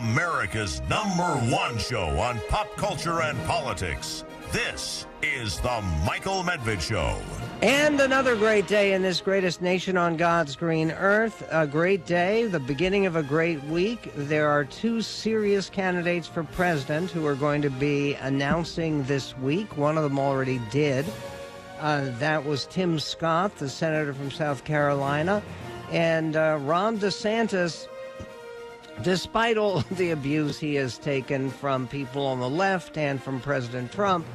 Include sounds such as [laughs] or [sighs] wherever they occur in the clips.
America's number one show on pop culture and politics. This is The Michael Medved Show. And another great day in this greatest nation on God's green earth. A great day, the beginning of a great week. There are two serious candidates for president who are going to be announcing this week. One of them already did. Uh, that was Tim Scott, the senator from South Carolina. And uh, Ron DeSantis, despite all the abuse he has taken from people on the left and from President Trump,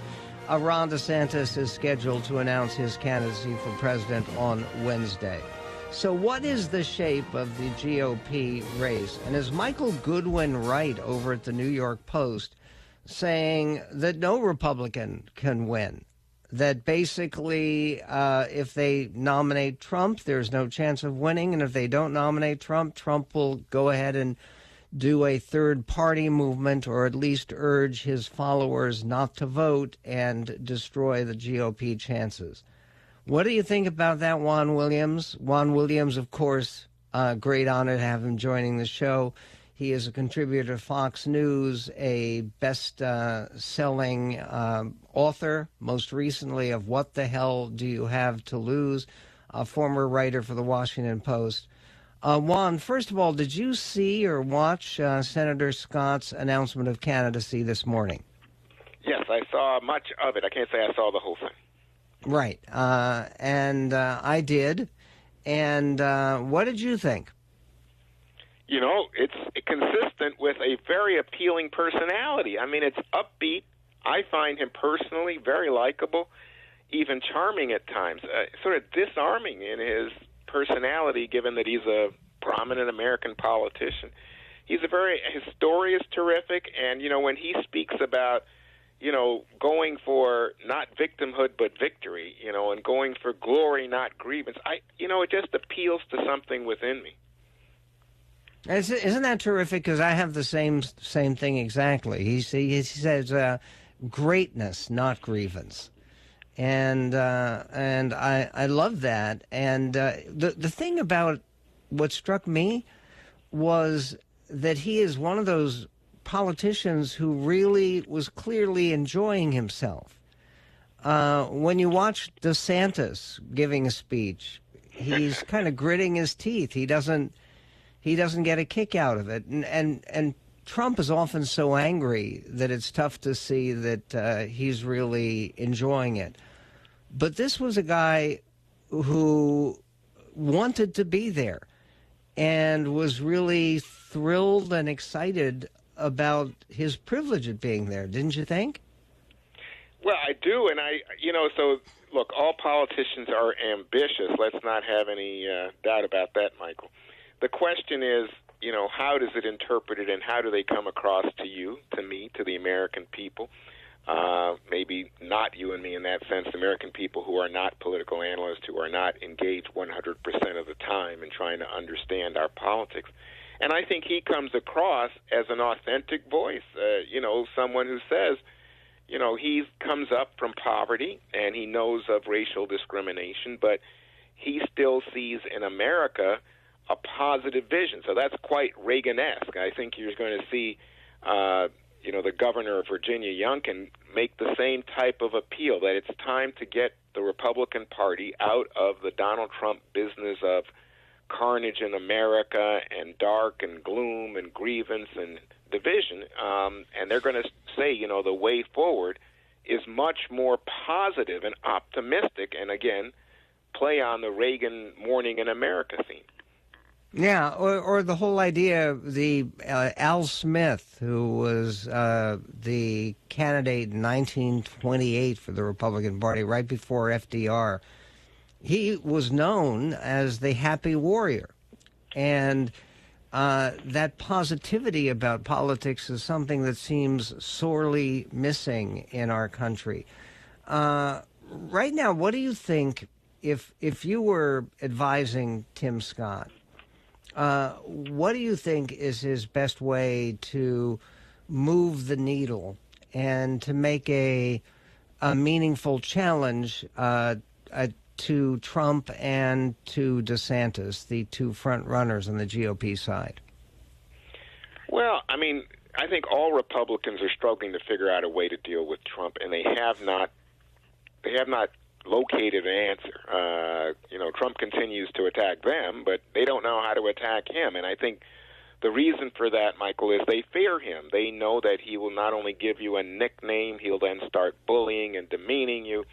uh, Ron DeSantis is scheduled to announce his candidacy for president on Wednesday. So, what is the shape of the GOP race? And is Michael Goodwin right over at the New York Post saying that no Republican can win? That basically, uh, if they nominate Trump, there's no chance of winning. And if they don't nominate Trump, Trump will go ahead and do a third party movement or at least urge his followers not to vote and destroy the GOP chances. What do you think about that, Juan Williams? Juan Williams, of course, uh, great honor to have him joining the show. He is a contributor to Fox News, a best uh, selling um, author, most recently of What the Hell Do You Have to Lose, a former writer for the Washington Post. Uh, Juan, first of all, did you see or watch uh, Senator Scott's announcement of candidacy this morning? Yes, I saw much of it. I can't say I saw the whole thing. Right. Uh, and uh, I did. And uh, what did you think? You know, it's consistent with a very appealing personality. I mean, it's upbeat. I find him personally very likable, even charming at times, uh, sort of disarming in his personality, given that he's a prominent American politician. He's a very his story is terrific, and you know when he speaks about you know going for not victimhood but victory, you know, and going for glory not grievance, I you know it just appeals to something within me. Isn't that terrific? Because I have the same same thing exactly. He, he says uh, greatness, not grievance and uh, and I I love that. And uh, the the thing about what struck me was that he is one of those politicians who really was clearly enjoying himself. Uh, when you watch DeSantis giving a speech, he's kind of gritting his teeth. He doesn't he doesn't get a kick out of it, and and and Trump is often so angry that it's tough to see that uh, he's really enjoying it. But this was a guy who wanted to be there and was really thrilled and excited about his privilege of being there, didn't you think? Well, I do, and I, you know, so look, all politicians are ambitious. Let's not have any uh, doubt about that, Michael. The question is, you know, how does it interpreted and how do they come across to you, to me, to the American people? Uh, maybe not you and me in that sense, American people who are not political analysts, who are not engaged 100% of the time in trying to understand our politics. And I think he comes across as an authentic voice, uh, you know, someone who says, you know, he comes up from poverty and he knows of racial discrimination, but he still sees in America a positive vision. So that's quite Reagan-esque. I think you're going to see, uh, you know, the governor of Virginia, Youngkin, make the same type of appeal that it's time to get the Republican Party out of the Donald Trump business of carnage in America and dark and gloom and grievance and division. Um, and they're going to say, you know, the way forward is much more positive and optimistic, and again, play on the Reagan Morning in America theme. Yeah, or, or the whole idea of the uh, Al Smith, who was uh, the candidate in 1928 for the Republican Party, right before FDR. He was known as the Happy Warrior, and uh, that positivity about politics is something that seems sorely missing in our country. Uh, right now, what do you think if if you were advising Tim Scott? Uh, what do you think is his best way to move the needle and to make a a meaningful challenge uh, uh, to Trump and to DeSantis, the two front runners on the GOP side? Well, I mean, I think all Republicans are struggling to figure out a way to deal with Trump, and they have not. They have not located an answer. Uh, you know, Trump continues to attack them, but they don't know how to attack him. And I think the reason for that, Michael, is they fear him. They know that he will not only give you a nickname, he'll then start bullying and demeaning you,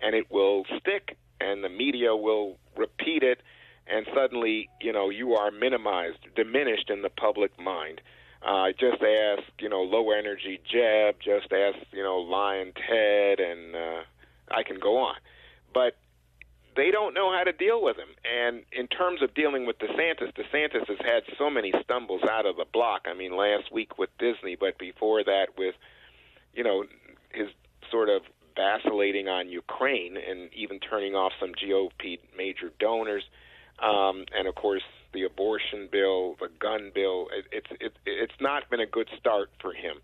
and it will stick, and the media will repeat it, and suddenly, you know, you are minimized, diminished in the public mind. Uh, just ask, you know, low energy Jeb. Just ask, you know, Lyin' Ted, and uh, I can go on. But they don't know how to deal with him. And in terms of dealing with DeSantis, DeSantis has had so many stumbles out of the block. I mean, last week with Disney, but before that with, you know, his sort of vacillating on Ukraine and even turning off some GOP major donors. Um, and of course, the abortion bill, the gun bill. It, it's it, it's not been a good start for him.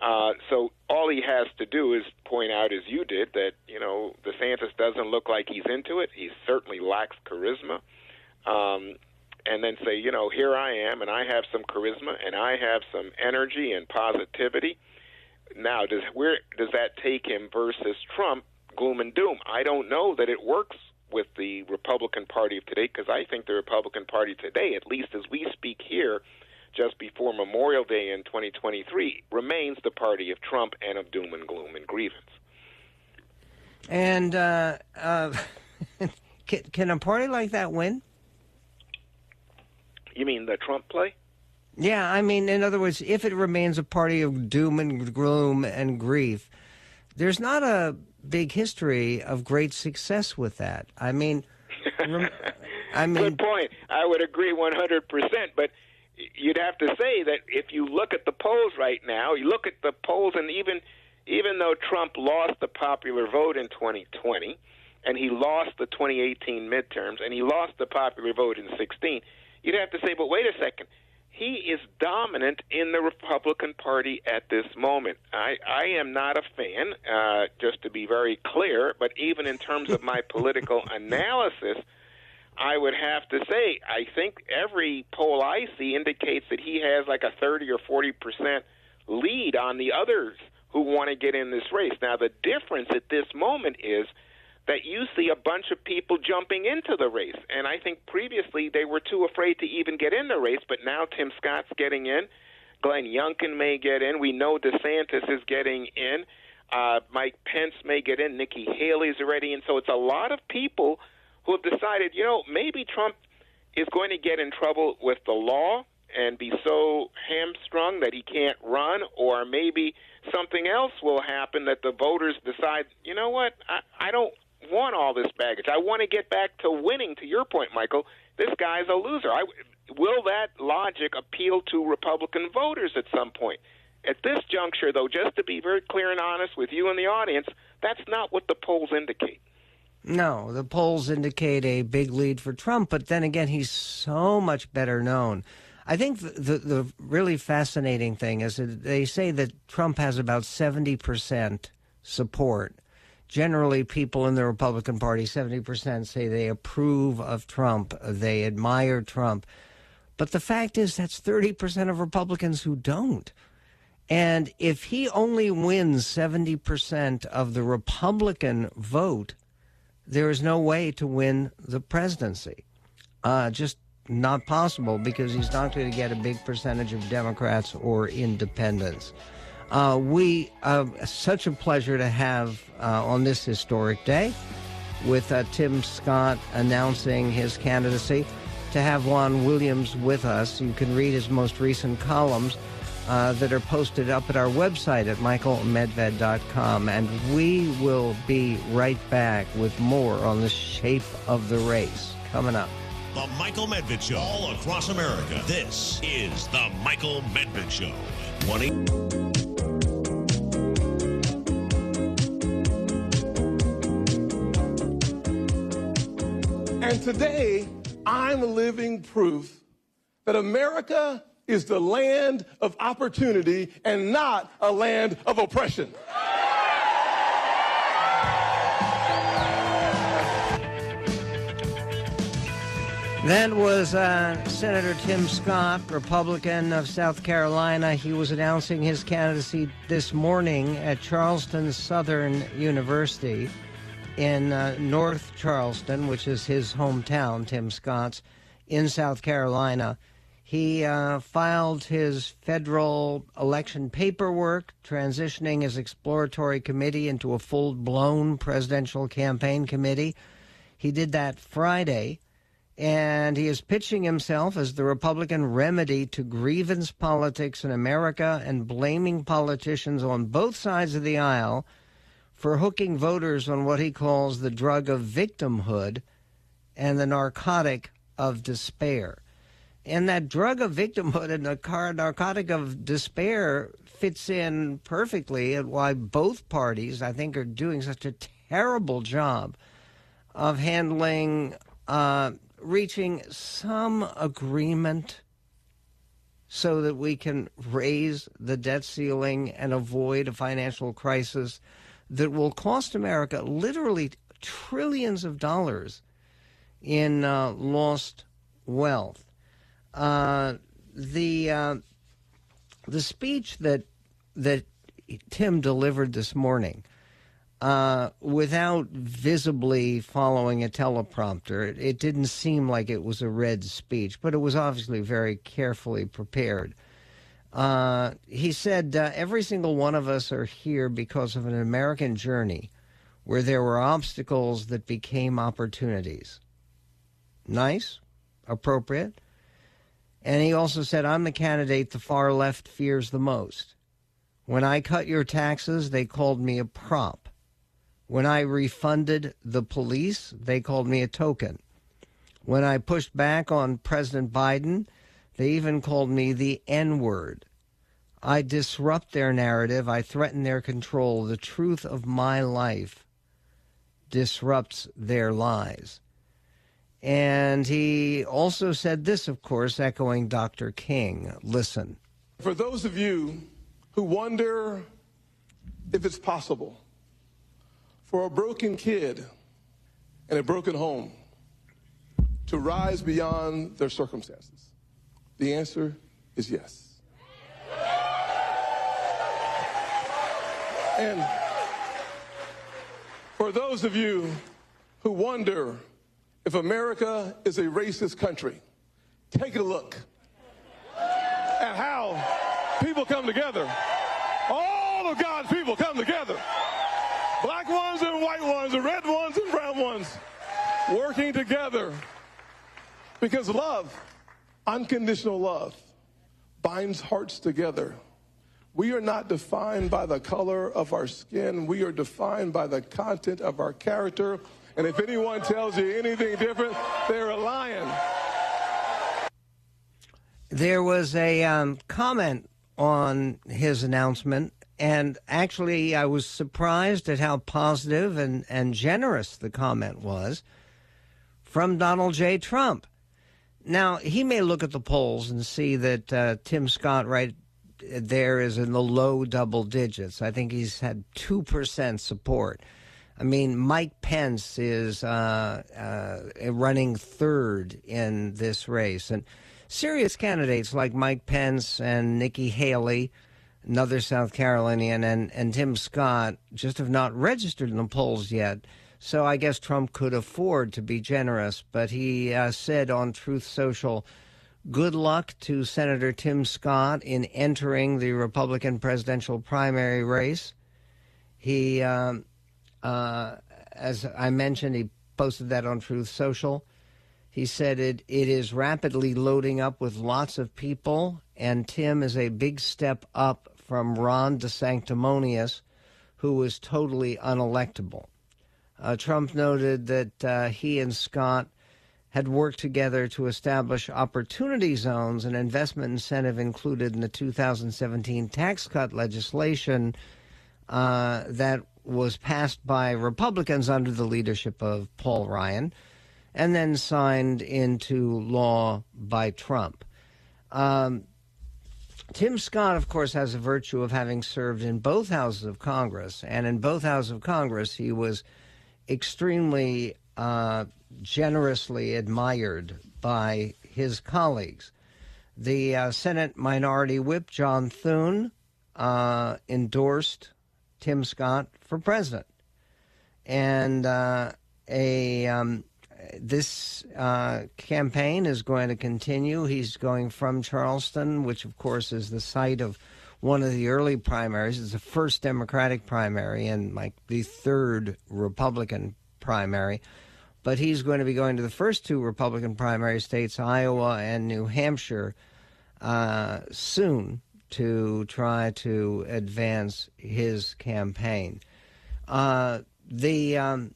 Uh, so all he has to do is point out, as you did, that you know DeSantis doesn't look like he's into it. He certainly lacks charisma, um, and then say, you know, here I am, and I have some charisma, and I have some energy and positivity. Now, does where does that take him versus Trump? Gloom and doom. I don't know that it works with the Republican Party of today because I think the Republican Party today, at least as we speak here, just before Memorial Day in 2023, remains the party of Trump and of doom and gloom and grievance. And uh, uh, [laughs] can, can a party like that win? You mean the Trump play? Yeah, I mean, in other words, if it remains a party of doom and gloom and grief, there's not a big history of great success with that. I mean, [laughs] I mean, good point. I would agree 100%, but you'd have to say that if you look at the polls right now, you look at the polls, and even even though Trump lost the popular vote in 2020, and he lost the 2018 midterms, and he lost the popular vote in 16, you'd have to say, but wait a second. He is dominant in the Republican Party at this moment. I, I am not a fan, uh, just to be very clear, but even in terms of my [laughs] political analysis, I would have to say, I think every poll I see indicates that he has like a 30 or 40 percent lead on the others who want to get in this race. Now, the difference at this moment is that you see a bunch of people jumping into the race. And I think previously they were too afraid to even get in the race, but now Tim Scott's getting in. Glenn Youngkin may get in. We know DeSantis is getting in. Uh, Mike Pence may get in. Nikki Haley's already in. So it's a lot of people who have decided, you know, maybe Trump is going to get in trouble with the law and be so hamstrung that he can't run, or maybe something else will happen that the voters decide, you know what, I, I don't want all this baggage. I want to get back to winning. To your point, Michael, this guy's a loser. I, will that logic appeal to Republican voters at some point? At this juncture, though, just to be very clear and honest with you and the audience, that's not what the polls indicate. No, the polls indicate a big lead for Trump, but then again, he's so much better known. I think the, the, the really fascinating thing is that they say that Trump has about 70% support. Generally, people in the Republican Party, 70% say they approve of Trump, they admire Trump. But the fact is, that's 30% of Republicans who don't. And if he only wins 70% of the Republican vote, there is no way to win the presidency. Uh, just not possible because he's not going to get a big percentage of Democrats or independents. Uh, we uh, such a pleasure to have uh, on this historic day with uh, Tim Scott announcing his candidacy. To have Juan Williams with us, you can read his most recent columns uh, that are posted up at our website at michaelmedved.com. And we will be right back with more on the shape of the race coming up. The Michael Medved Show, all across America. This is The Michael Medved Show. 20. And today, I'm living proof that America is the land of opportunity and not a land of oppression. That was uh, Senator Tim Scott, Republican of South Carolina. He was announcing his candidacy this morning at Charleston Southern University in uh, North Charleston, which is his hometown, Tim Scott's, in South Carolina. He uh, filed his federal election paperwork, transitioning his exploratory committee into a full blown presidential campaign committee. He did that Friday and he is pitching himself as the Republican remedy to grievance politics in America and blaming politicians on both sides of the aisle for hooking voters on what he calls the drug of victimhood and the narcotic of despair. And that drug of victimhood and the narcotic of despair fits in perfectly at why both parties, I think, are doing such a terrible job of handling uh, reaching some agreement so that we can raise the debt ceiling and avoid a financial crisis that will cost America literally trillions of dollars in uh, lost wealth. Uh, the uh, the speech that that Tim delivered this morning uh, without visibly following a teleprompter. It, it, didn't seem like it was a read speech, but it was obviously very carefully prepared. Uh, he said, uh, Every single one of us are here because of an American journey where there were obstacles that became opportunities. Nice, appropriate. And he also said, I'm the candidate the far left fears the most. When I cut your taxes, they called me a prop. When I refunded the police, they called me a token. When I pushed back on President Biden, they even called me the N word. I disrupt their narrative. I threaten their control. The truth of my life disrupts their lies. And he also said this, of course, echoing Dr. King listen. For those of you who wonder if it's possible for a broken kid in a broken home to rise beyond their circumstances? The answer is yes. And for those of you who wonder if America is a racist country, take a look at how people come together. All of God's people come together black ones and white ones, the red ones and brown ones, working together. Because love, unconditional love, binds hearts together. We are not defined by the color of our skin. We are defined by the content of our character. And if anyone tells you anything different, they're a lion. There was a um, comment on his announcement and actually, I was surprised at how positive and, and generous the comment was from Donald J. Trump. Now, he may look at the polls and see that uh, Tim Scott right there is in the low double digits. I think he's had 2% support. I mean, Mike Pence is uh, uh, running third in this race. And serious candidates like Mike Pence and Nikki Haley another South Carolinian, and, and Tim Scott just have not registered in the polls yet. So I guess Trump could afford to be generous. But he uh, said on Truth Social, good luck to Senator Tim Scott in entering the Republican presidential primary race. He, um, uh, as I mentioned, he posted that on Truth Social. He said it, it is rapidly loading up with lots of people, and Tim is a big step up from Ron DeSanctimonious, who was totally unelectable. Uh, Trump noted that uh, he and Scott had worked together to establish opportunity zones, an investment incentive included in the 2017 tax cut legislation uh, that was passed by Republicans under the leadership of Paul Ryan and then signed into law by Trump. Um, Tim Scott, of course, has the virtue of having served in both houses of Congress. And in both houses of Congress, he was extremely uh, generously admired by his colleagues. The uh, Senate Minority Whip, John Thune, uh, endorsed Tim Scott for president. And uh, a um, this uh, campaign is going to continue. He's going from Charleston, which of course is the site of one of the early primaries. It's the first Democratic primary and like the third Republican primary. But he's going to be going to the first two Republican primary states, Iowa and New Hampshire, uh, soon to try to advance his campaign. Uh, the um,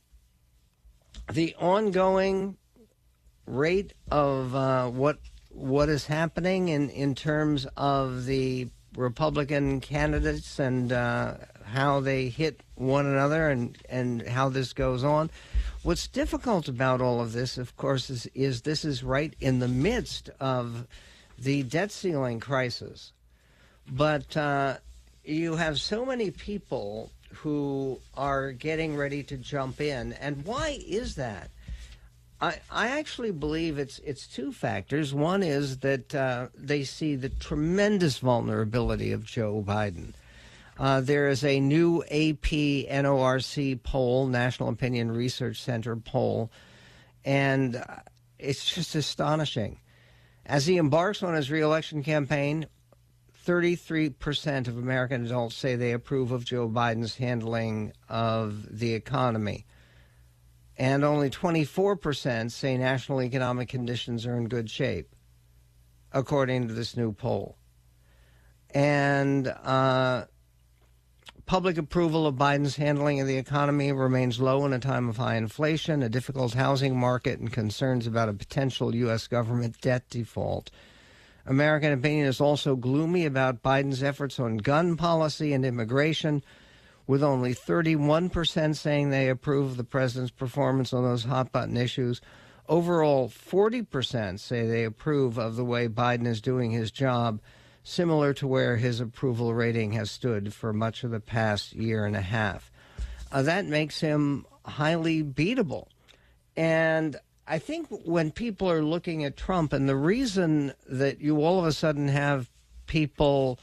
the ongoing rate of uh, what what is happening in, in terms of the Republican candidates and uh, how they hit one another and, and how this goes on. What's difficult about all of this, of course, is, is this is right in the midst of the debt ceiling crisis. But uh, you have so many people who are getting ready to jump in. And why is that? I, I actually believe it's it's two factors. One is that uh, they see the tremendous vulnerability of Joe Biden. Uh, there is a new AP NORC poll, National Opinion Research Center poll, and uh, it's just astonishing. As he embarks on his reelection campaign, 33% of American adults say they approve of Joe Biden's handling of the economy. And only 24% say national economic conditions are in good shape, according to this new poll. And uh, public approval of Biden's handling of the economy remains low in a time of high inflation, a difficult housing market, and concerns about a potential U.S. government debt default. American opinion is also gloomy about Biden's efforts on gun policy and immigration, with only 31% saying they approve of the president's performance on those hot button issues. Overall, 40% say they approve of the way Biden is doing his job, similar to where his approval rating has stood for much of the past year and a half. Uh, that makes him highly beatable. And I think when people are looking at Trump, and the reason that you all of a sudden have people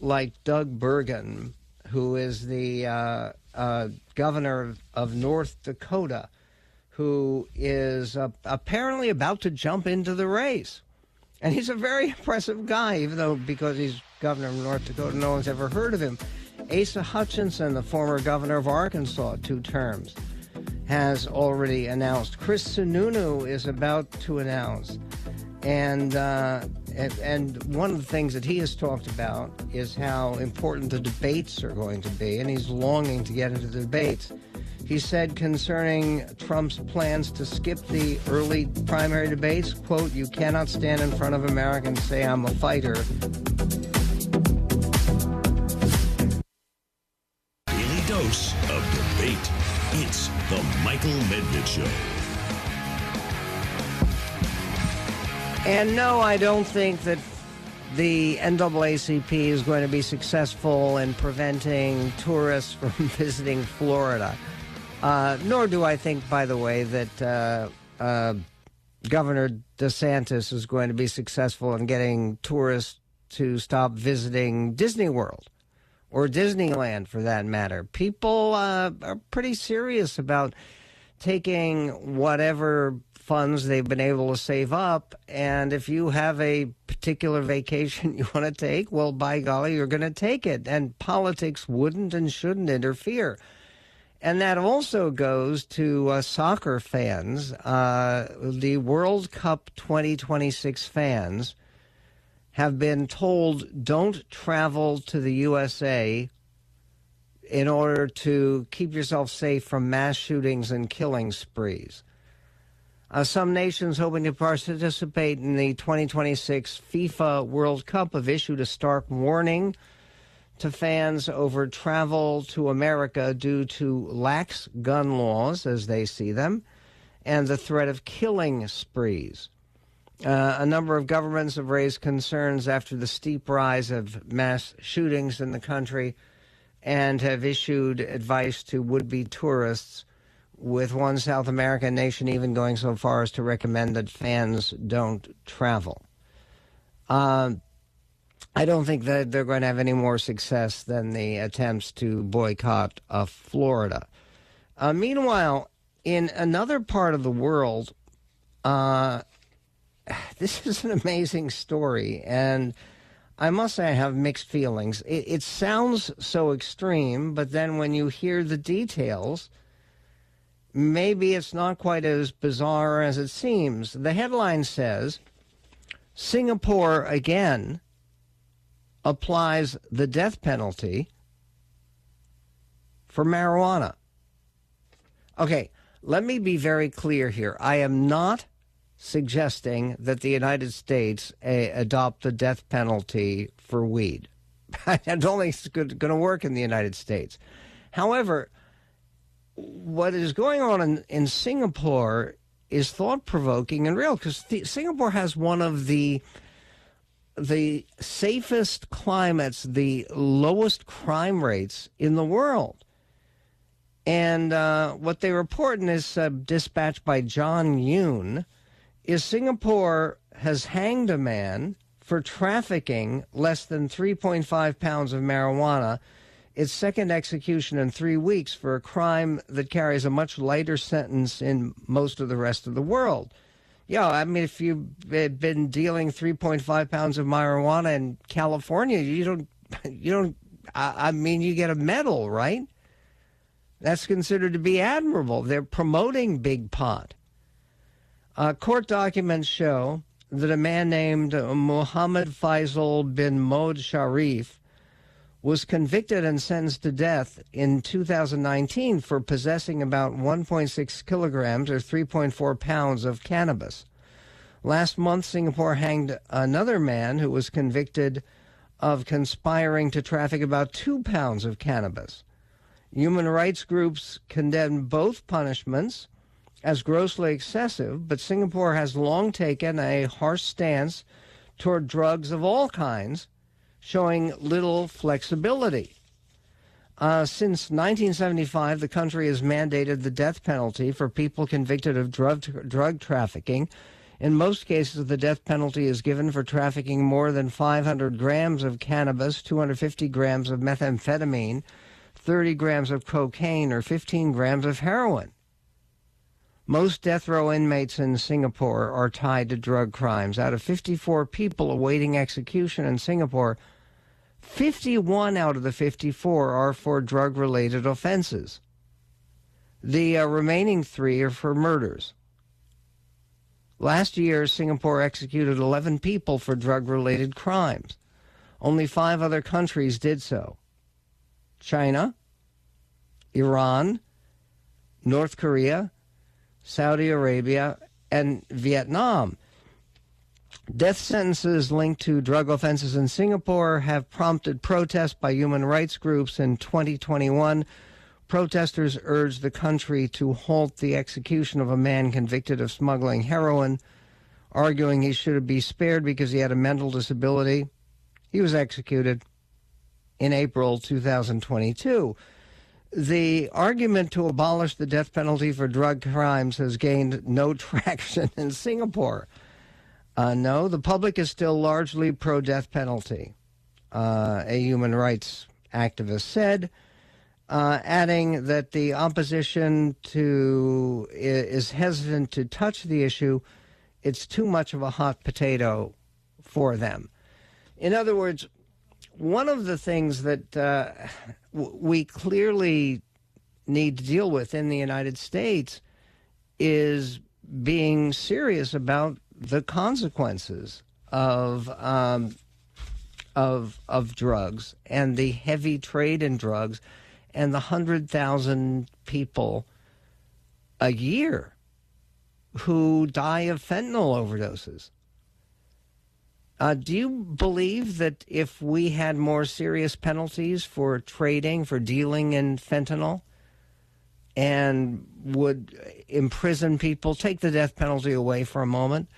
like Doug Burgum, who is the uh, uh, governor of North Dakota, who is uh, apparently about to jump into the race. And he's a very [laughs] impressive guy, even though because he's governor of North Dakota, no one's ever heard of him. Asa Hutchinson, the former governor of Arkansas, two terms has already announced. Chris Sununu is about to announce. And, uh, and, and one of the things that he has talked about is how important the debates are going to be, and he's longing to get into the debates. He said concerning Trump's plans to skip the early primary debates, quote, you cannot stand in front of Americans and say I'm a fighter. The Michael Medved Show. And no, I don't think that the NAACP is going to be successful in preventing tourists [laughs] from visiting Florida. Uh, nor do I think, by the way, that uh, uh, Governor DeSantis is going to be successful in getting tourists to stop visiting Disney World or Disneyland for that matter. People uh, are pretty serious about taking whatever funds they've been able to save up. And if you have a particular vacation [laughs] you want to take, well, by golly, you're going to take it. And politics wouldn't and shouldn't interfere. And that also goes to uh, soccer fans, uh, the World Cup 2026 fans have been told don't travel to the USA in order to keep yourself safe from mass shootings and killing sprees. Uh, some nations hoping to participate in the 2026 FIFA World Cup have issued a stark warning to fans over travel to America due to lax gun laws, as they see them, and the threat of killing sprees. Uh, a number of governments have raised concerns after the steep rise of mass shootings in the country and have issued advice to would be tourists with one South American nation even going so far as to recommend that fans don't travel. Um, I don't think that they're going to have any more success than the attempts to boycott uh, Florida. Uh, meanwhile, in another part of the world, uh, [sighs] this is an amazing story, and I must say I have mixed feelings. It, it sounds so extreme, but then when you hear the details, maybe it's not quite as bizarre as it seems. The headline says Singapore again applies the death penalty for marijuana. Okay, let me be very clear here. I am not suggesting that the United States uh, adopt the death penalty for weed. It's going to work in the United States. However, what is going on in, in Singapore is thought provoking and real because Singapore has one of the the safest climates, the lowest crime rates in the world. And uh, what they report in this uh, dispatch by John Yoon is Singapore has hanged a man for trafficking less than 3.5 pounds of marijuana its second execution in three weeks for a crime that carries a much lighter sentence in most of the rest of the world. Yeah, I mean, if you've been dealing 3.5 pounds of marijuana in California, you don't, [laughs] you don't, I mean, you get a medal, right? That's considered to be admirable. They're promoting Big Pot. Uh, court documents show that a man named Muhammad Faisal bin Mohd Sharif was convicted and sentenced to death in 2019 for possessing about 1.6 kilograms or 3.4 pounds of cannabis. Last month, Singapore hanged another man who was convicted of conspiring to traffic about two pounds of cannabis. Human rights groups condemn both punishments as grossly excessive, but Singapore has long taken a harsh stance toward drugs of all kinds showing little flexibility. Uh, since 1975, the country has mandated the death penalty for people convicted of drug, drug trafficking. In most cases, the death penalty is given for trafficking more than 500 grams of cannabis, 250 grams of methamphetamine, 30 grams of cocaine, or 15 grams of heroin. Most death row inmates in Singapore are tied to drug crimes. Out of 54 people awaiting execution in Singapore, 51 out of the 54 are for drug related offenses. The uh, remaining three are for murders. Last year, Singapore executed 11 people for drug related crimes. Only five other countries did so China, Iran, North Korea, Saudi Arabia, and Vietnam. Death sentences linked to drug offenses in Singapore have prompted protests by human rights groups in 2021. Protesters urged the country to halt the execution of a man convicted of smuggling heroin, arguing he should be spared because he had a mental disability. He was executed in April 2022. The argument to abolish the death penalty for drug crimes has gained no [laughs] traction in Singapore. Uh, no, the public is still largely pro death penalty, uh, a human rights activist said, uh, adding that the opposition to is hesitant to touch the issue. It's too much of a hot potato for them. In other words, one of the things that uh, we clearly need to deal with in the United States is being serious about the consequences of um, of of drugs and the heavy trade in drugs and the hundred thousand people a year who die of fentanyl overdoses. Uh, do you believe that if we had more serious penalties for trading, for dealing in fentanyl, and would imprison people, take the death penalty away for a moment,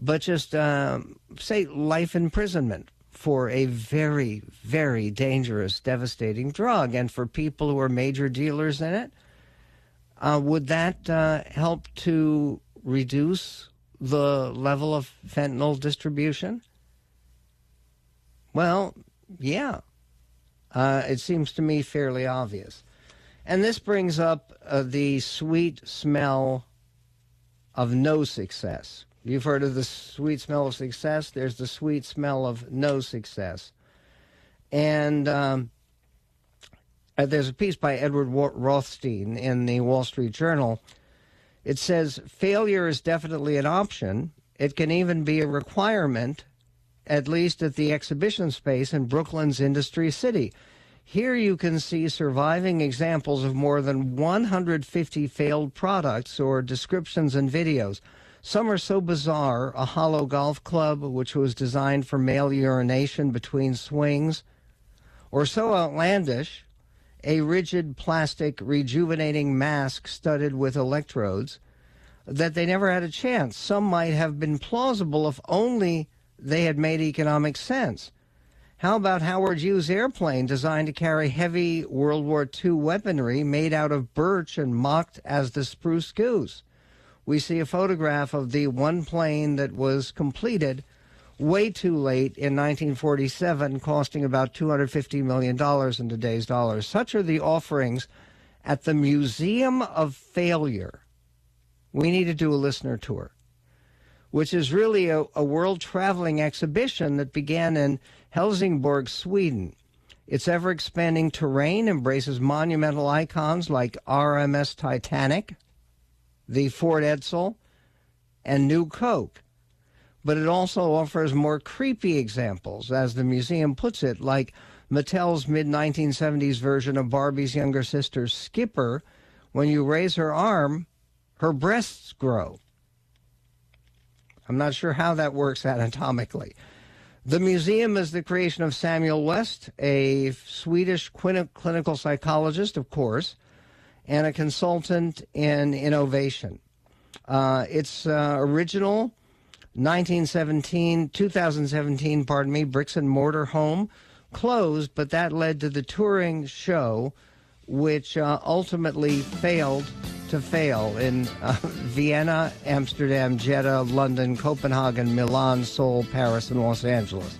but just um, say life imprisonment for a very, very dangerous, devastating drug. And for people who are major dealers in it, Uh, would that uh, help to reduce the level of fentanyl distribution? Well, yeah. Uh, it seems to me fairly obvious. And this brings up uh, the sweet smell of no success. You've heard of the sweet smell of success. There's the sweet smell of no success. And um, uh, there's a piece by Edward Rothstein in the Wall Street Journal. It says failure is definitely an option. It can even be a requirement, at least at the exhibition space in Brooklyn's Industry City. Here you can see surviving examples of more than 150 failed products or descriptions and videos. Some are so bizarre a hollow golf club, which was designed for male urination between swings, or so outlandish a rigid plastic rejuvenating mask studded with electrodes that they never had a chance. Some might have been plausible if only they had made economic sense. How about Howard Hughes' airplane designed to carry heavy World War II weaponry made out of birch and mocked as the spruce goose? We see a photograph of the one plane that was completed way too late in 1947, costing about $250 million in today's dollars. Such are the offerings at the Museum of Failure. We need to do a listener tour, which is really a, a world traveling exhibition that began in Helsingborg, Sweden. Its ever expanding terrain embraces monumental icons like RMS Titanic, the Ford Edsel, and New Coke. But it also offers more creepy examples, as the museum puts it, like Mattel's mid 1970s version of Barbie's younger sister, Skipper. When you raise her arm, her breasts grow. I'm not sure how that works anatomically. The museum is the creation of Samuel West, a Swedish clinical psychologist, of course, and a consultant in innovation. Uh, its uh, original 1917, 2017, pardon me, bricks and mortar home closed, but that led to the touring show, which uh, ultimately failed to fail in uh, [laughs] Vienna, Amsterdam, Jeddah, London, Copenhagen, Milan, Seoul, Paris, and Los Angeles.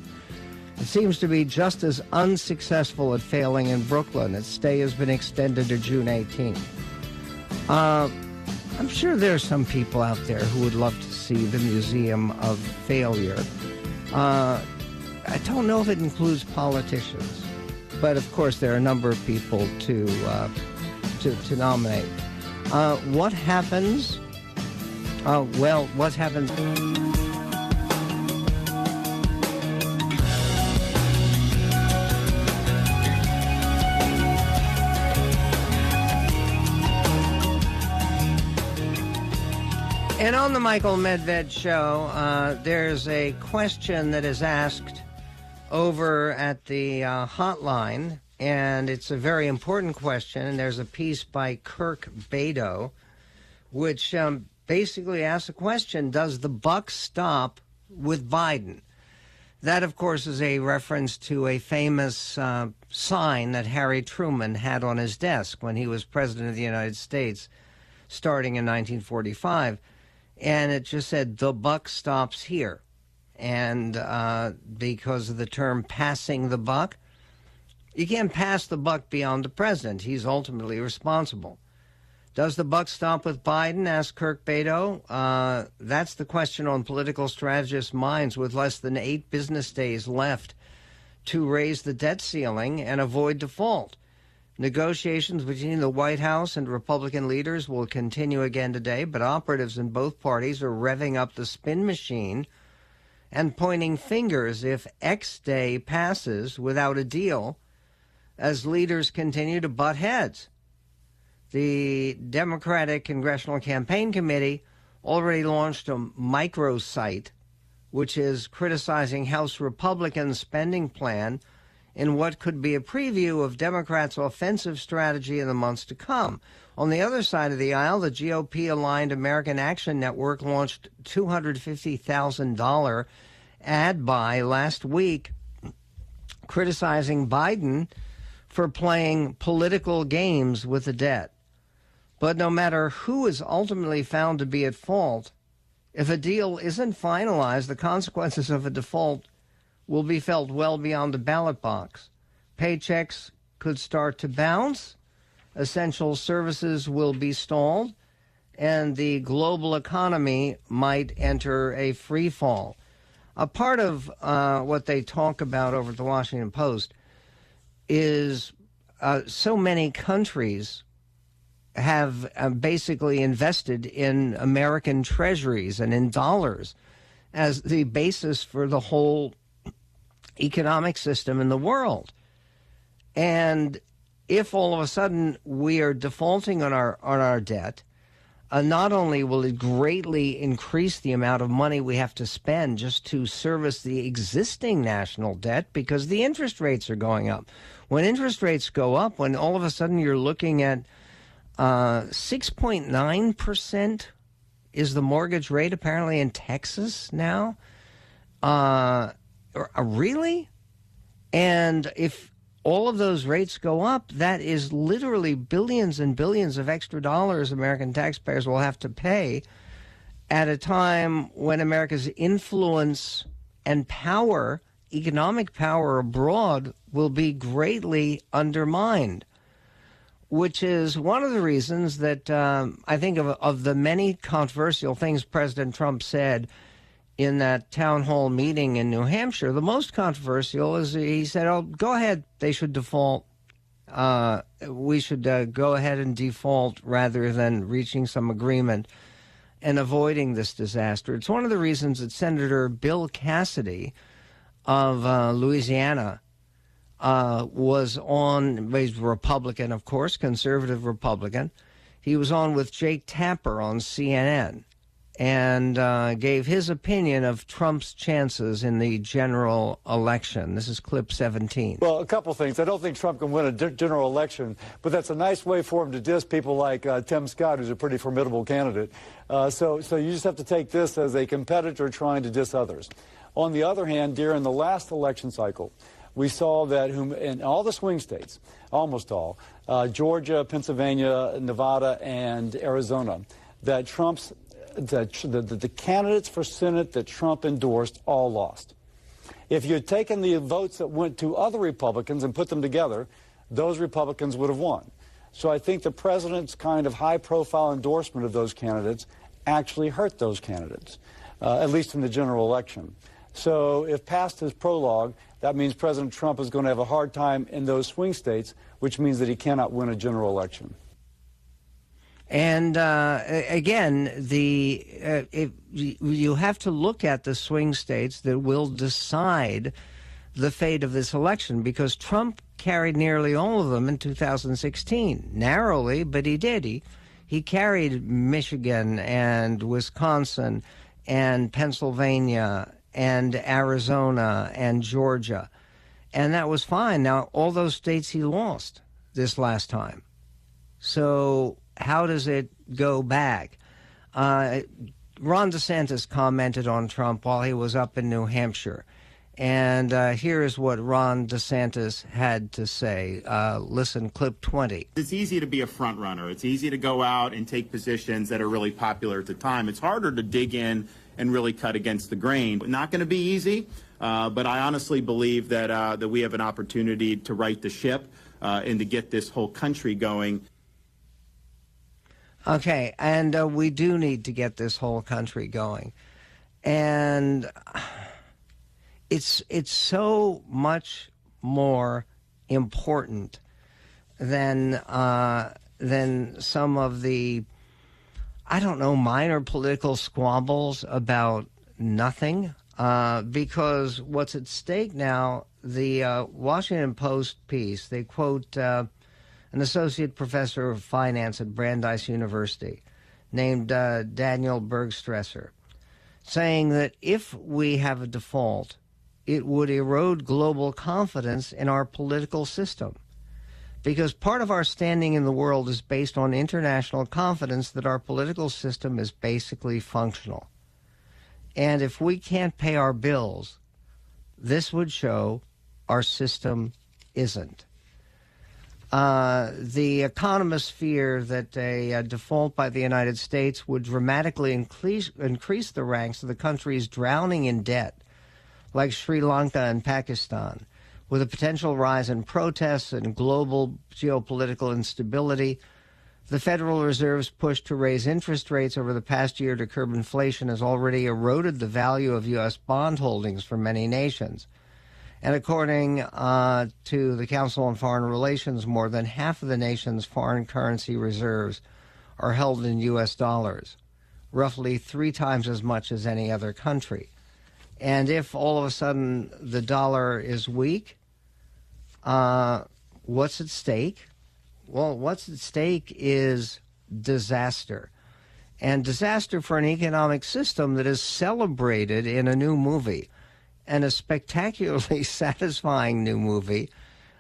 It seems to be just as unsuccessful at failing in Brooklyn. Its stay has been extended to June 18. Uh, I'm sure there are some people out there who would love to see the Museum of Failure. Uh, I don't know if it includes politicians, but of course there are a number of people to uh, to, to nominate. Uh, what happens? Uh, well, what happens? And on the Michael Medved show, uh, there's a question that is asked over at the uh, hotline and it's a very important question. And there's a piece by Kirk Bado, which um, basically asks the question: Does the buck stop with Biden? That, of course, is a reference to a famous uh, sign that Harry Truman had on his desk when he was president of the United States, starting in 1945, and it just said "The buck stops here." And uh, because of the term "passing the buck," You can't pass the buck beyond the president. He's ultimately responsible. Does the buck stop with Biden? asked Kirk Bado. Uh, that's the question on political strategists' minds with less than eight business days left to raise the debt ceiling and avoid default. Negotiations between the White House and Republican leaders will continue again today, but operatives in both parties are revving up the spin machine and pointing fingers if X day passes without a deal as leaders continue to butt heads. The Democratic Congressional Campaign Committee already launched a microsite which is criticizing House Republicans' spending plan in what could be a preview of Democrats' offensive strategy in the months to come. On the other side of the aisle, the GOP aligned American Action Network launched $250,000 ad buy last week criticizing Biden for playing political games with the debt. But no matter who is ultimately found to be at fault, if a deal isn't finalized, the consequences of a default will be felt well beyond the ballot box. Paychecks could start to bounce, essential services will be stalled, and the global economy might enter a free fall. A part of uh, what they talk about over at the Washington Post is uh, so many countries have uh, basically invested in American treasuries and in dollars as the basis for the whole economic system in the world. And if all of a sudden we are defaulting on our on our debt, uh, not only will it greatly increase the amount of money we have to spend just to service the existing national debt because the interest rates are going up. When interest rates go up, when all of a sudden you're looking at uh, 6.9% is the mortgage rate apparently in Texas now. Uh, really? And if all of those rates go up, that is literally billions and billions of extra dollars American taxpayers will have to pay at a time when America's influence and power, economic power abroad, will be greatly undermined. Which is one of the reasons that um, I think of, of the many controversial things President Trump said in that town hall meeting in New Hampshire, the most controversial is he said, "Oh, go ahead. They should default. Uh, we should uh, go ahead and default rather than reaching some agreement and avoiding this disaster." It's one of the reasons that Senator Bill Cassidy of uh, Louisiana uh, was on. He's Republican, of course, conservative Republican. He was on with Jake Tapper on CNN and uh, gave his opinion of Trump's chances in the general election. This is clip 17. Well, a couple things. I don't think Trump can win a general election, but that's a nice way for him to diss people like uh, Tim Scott, who's a pretty formidable candidate. Uh, so, so you just have to take this as a competitor trying to diss others. On the other hand, during the last election cycle, we saw that in all the swing states, almost all, uh, Georgia, Pennsylvania, Nevada, and Arizona, that Trump's the, the, the candidates for Senate that Trump endorsed all lost. If you had taken the votes that went to other Republicans and put them together, those Republicans would have won. So I think the president's kind of high profile endorsement of those candidates actually hurt those candidates, uh, at least in the general election. So if past his prologue, that means President Trump is going to have a hard time in those swing states, which means that he cannot win a general election. And uh, again, the uh, if you have to look at the swing states that will decide the fate of this election because Trump carried nearly all of them in 2016, narrowly, but he did. He he carried Michigan and Wisconsin and Pennsylvania and Arizona and Georgia, and that was fine. Now all those states he lost this last time, so how does it go back? Uh, Ron DeSantis commented on Trump while he was up in New Hampshire. And uh, here is what Ron DeSantis had to say. Uh, listen, clip 20. It's easy to be a front runner. It's easy to go out and take positions that are really popular at the time. It's harder to dig in and really cut against the grain. Not going to be easy, uh, but I honestly believe that uh, that we have an opportunity to right the ship uh, and to get this whole country going. Okay, and uh, we do need to get this whole country going, and it's it's so much more important than uh, than some of the I don't know minor political squabbles about nothing. Uh, because what's at stake now, the uh, Washington Post piece, they quote uh, an associate professor of finance at Brandeis University named uh, Daniel Bergstresser, saying that if we have a default, it would erode global confidence in our political system. Because part of our standing in the world is based on international confidence that our political system is basically functional. And if we can't pay our bills, this would show our system isn't. Uh, the economists fear that a, a, default by the United States would dramatically increase, increase the ranks of the countries drowning in debt, like Sri Lanka and Pakistan, with a potential rise in protests and global geopolitical instability. The Federal Reserve's push to raise interest rates over the past year to curb inflation has already eroded the value of U.S. bond holdings for many nations. And according uh, to the Council on Foreign Relations, more than half of the nation's foreign currency reserves are held in U.S. dollars, roughly three times as much as any other country. And if all of a sudden the dollar is weak, uh, what's at stake? Well, what's at stake is disaster. And disaster for an economic system that is celebrated in a new movie and a spectacularly [laughs] satisfying new movie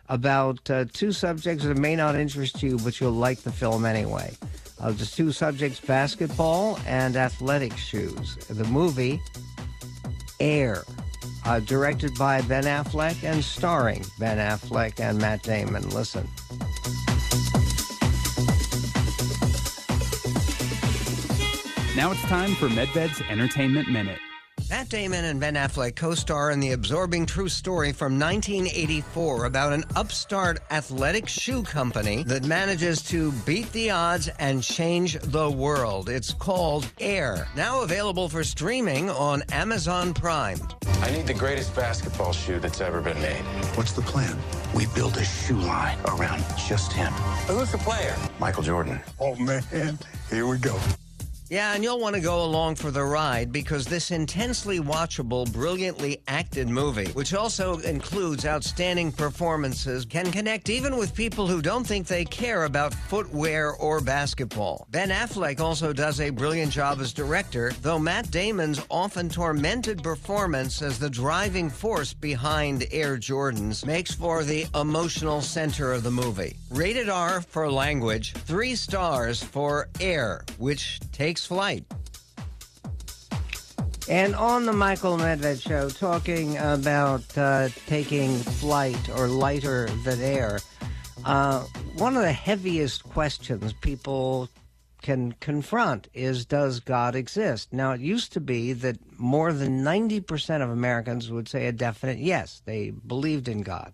about uh, two subjects that may not interest you, but you'll like the film anyway. Uh, the two subjects, basketball and athletic shoes. The movie, Air, uh, directed by Ben Affleck and starring Ben Affleck and Matt Damon. Listen. Now it's time for Medved's Entertainment Minute. Matt Damon and Ben Affleck co star in the absorbing true story from 1984 about an upstart athletic shoe company that manages to beat the odds and change the world. It's called Air, now available for streaming on Amazon Prime. I need the greatest basketball shoe that's ever been made. What's the plan? We build a shoe line around just him. Who's the player? Michael Jordan. Oh, man. Here we go. Yeah, and you'll want to go along for the ride because this intensely watchable, brilliantly acted movie, which also includes outstanding performances, can connect even with people who don't think they care about footwear or basketball. Ben Affleck also does a brilliant job as director, though Matt Damon's often tormented performance as the driving force behind Air Jordans makes for the emotional center of the movie. Rated R for language, three stars for Air, which takes takes flight. And on the Michael Medved show, talking about uh, taking flight or lighter than air, uh, one of the heaviest questions people can confront is Does God exist? Now, it used to be that more than 90% of Americans would say a definite yes, they believed in God.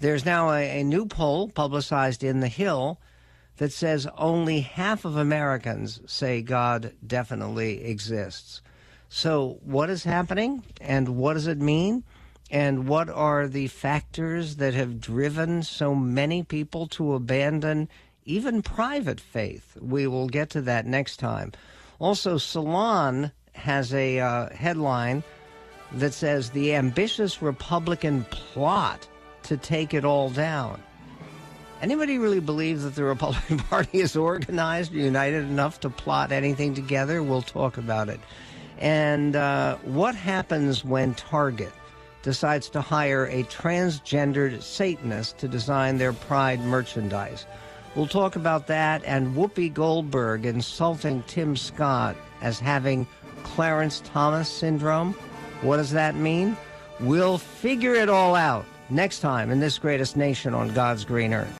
There's now a, a new poll publicized in The Hill that says only half of Americans say God definitely exists. So, what is happening and what does it mean? And what are the factors that have driven so many people to abandon even private faith? We will get to that next time. Also, Salon has a uh, headline that says the ambitious Republican plot to take it all down. Anybody really believe that the Republican [laughs] Party is organized, united enough to plot anything together? We'll talk about it. And uh, what happens when Target decides to hire a transgendered Satanist to design their Pride merchandise? We'll talk about that and Whoopi Goldberg insulting Tim Scott as having Clarence Thomas syndrome. What does that mean? We'll figure it all out next time in this greatest nation on God's green earth.